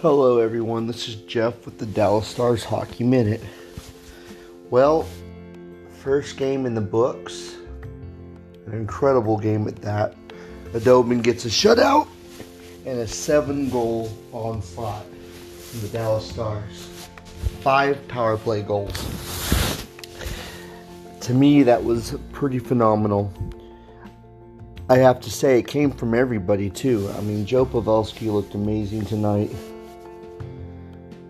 Hello, everyone. This is Jeff with the Dallas Stars Hockey Minute. Well, first game in the books. An incredible game at that. Khudobin gets a shutout and a seven goal onslaught from the Dallas Stars. Five power play goals. To me, that was pretty phenomenal. I have to say, it came from everybody, too. I mean, Joe Pavelski looked amazing tonight.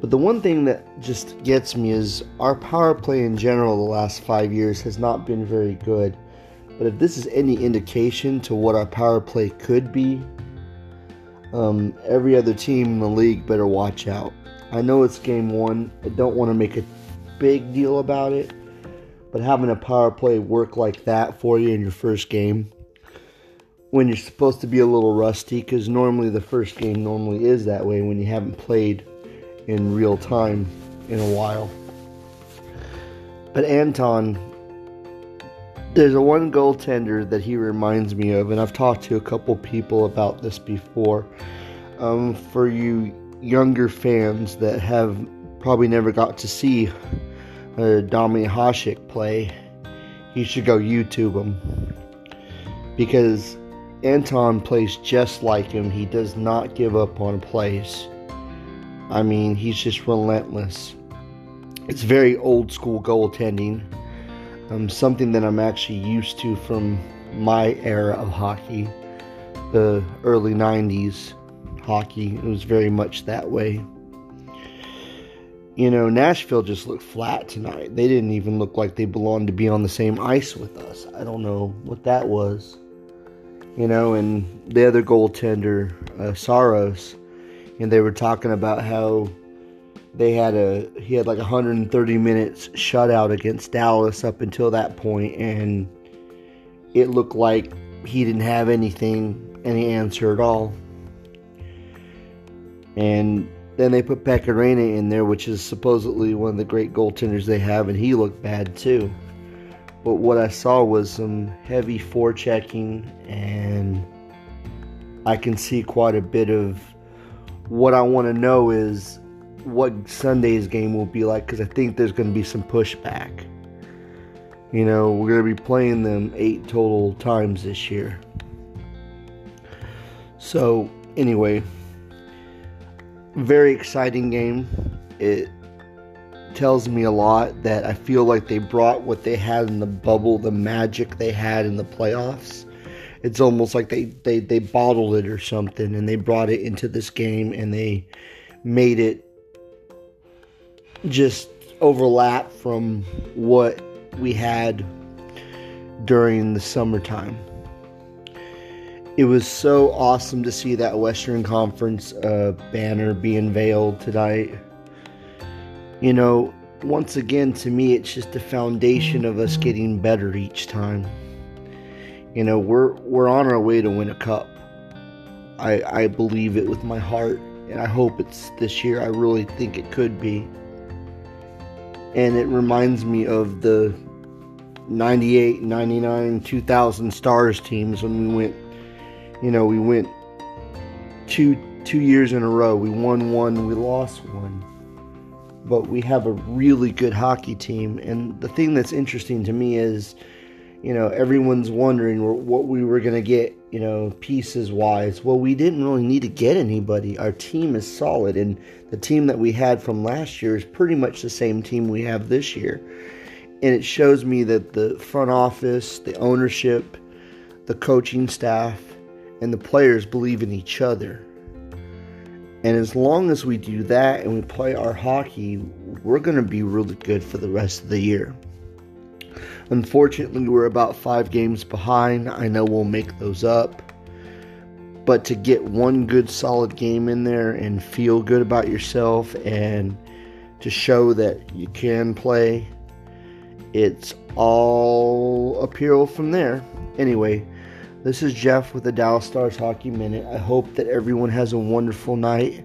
But the one thing that just gets me is our power play in general the last five years has not been very good. But if this is any indication to what our power play could be, um, every other team in the league better watch out. I know it's game one. I don't want to make a big deal about it, but having a power play work like that for you in your first game when you're supposed to be a little rusty, because normally the first game normally is that way when you haven't played in real time in a while. But Anton, there's a one goaltender that he reminds me of, and I've talked to a couple people about this before. Um, for you younger fans that have probably never got to see uh, Dominik Hasek play, you should go YouTube him because Anton plays just like him. He does not give up on plays. I mean, he's just relentless. It's very old school goaltending. Um, something that I'm actually used to from my era of hockey, the early 90s hockey. It was very much that way. You know, Nashville just looked flat tonight. They didn't even look like they belonged to be on the same ice with us. I don't know what that was. You know, and the other goaltender, uh, Saros, and they were talking about how they had a he had like 130 minutes shutout against Dallas up until that point, and it looked like he didn't have anything, any answer at all. And then they put Pekka Rinne in there, which is supposedly one of the great goaltenders they have, and he looked bad too. But what I saw was some heavy forechecking, and I can see quite a bit of what I want to know is what Sunday's game will be like because I think there's going to be some pushback. You know, we're going to be playing them eight total times this year. So, anyway, very exciting game. It tells me a lot that I feel like they brought what they had in the bubble, the magic they had in the playoffs it's almost like they, they, they bottled it or something and they brought it into this game and they made it just overlap from what we had during the summertime. It was so awesome to see that Western Conference uh, banner be unveiled tonight. You know, once again, to me, it's just the foundation of us getting better each time. You know, we're we're on our way to win a cup. I I believe it with my heart, and I hope it's this year. I really think it could be. And it reminds me of the 98, 99, 2000 Stars teams when we went, you know, we went two two years in a row. We won one, we lost one. But we have a really good hockey team, and the thing that's interesting to me is you know, everyone's wondering what we were going to get, you know, pieces wise. Well, we didn't really need to get anybody. Our team is solid, and the team that we had from last year is pretty much the same team we have this year. And it shows me that the front office, the ownership, the coaching staff, and the players believe in each other. And as long as we do that and we play our hockey, we're going to be really good for the rest of the year. Unfortunately, we're about five games behind. I know we'll make those up. But to get one good solid game in there and feel good about yourself and to show that you can play, it's all uphill from there. Anyway, this is Jeff with the Dallas Stars Hockey Minute. I hope that everyone has a wonderful night.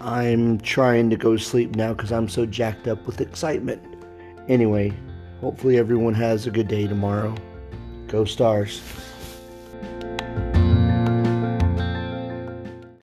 I'm trying to go to sleep now because I'm so jacked up with excitement. Anyway, Hopefully, everyone has a good day tomorrow. Go Stars.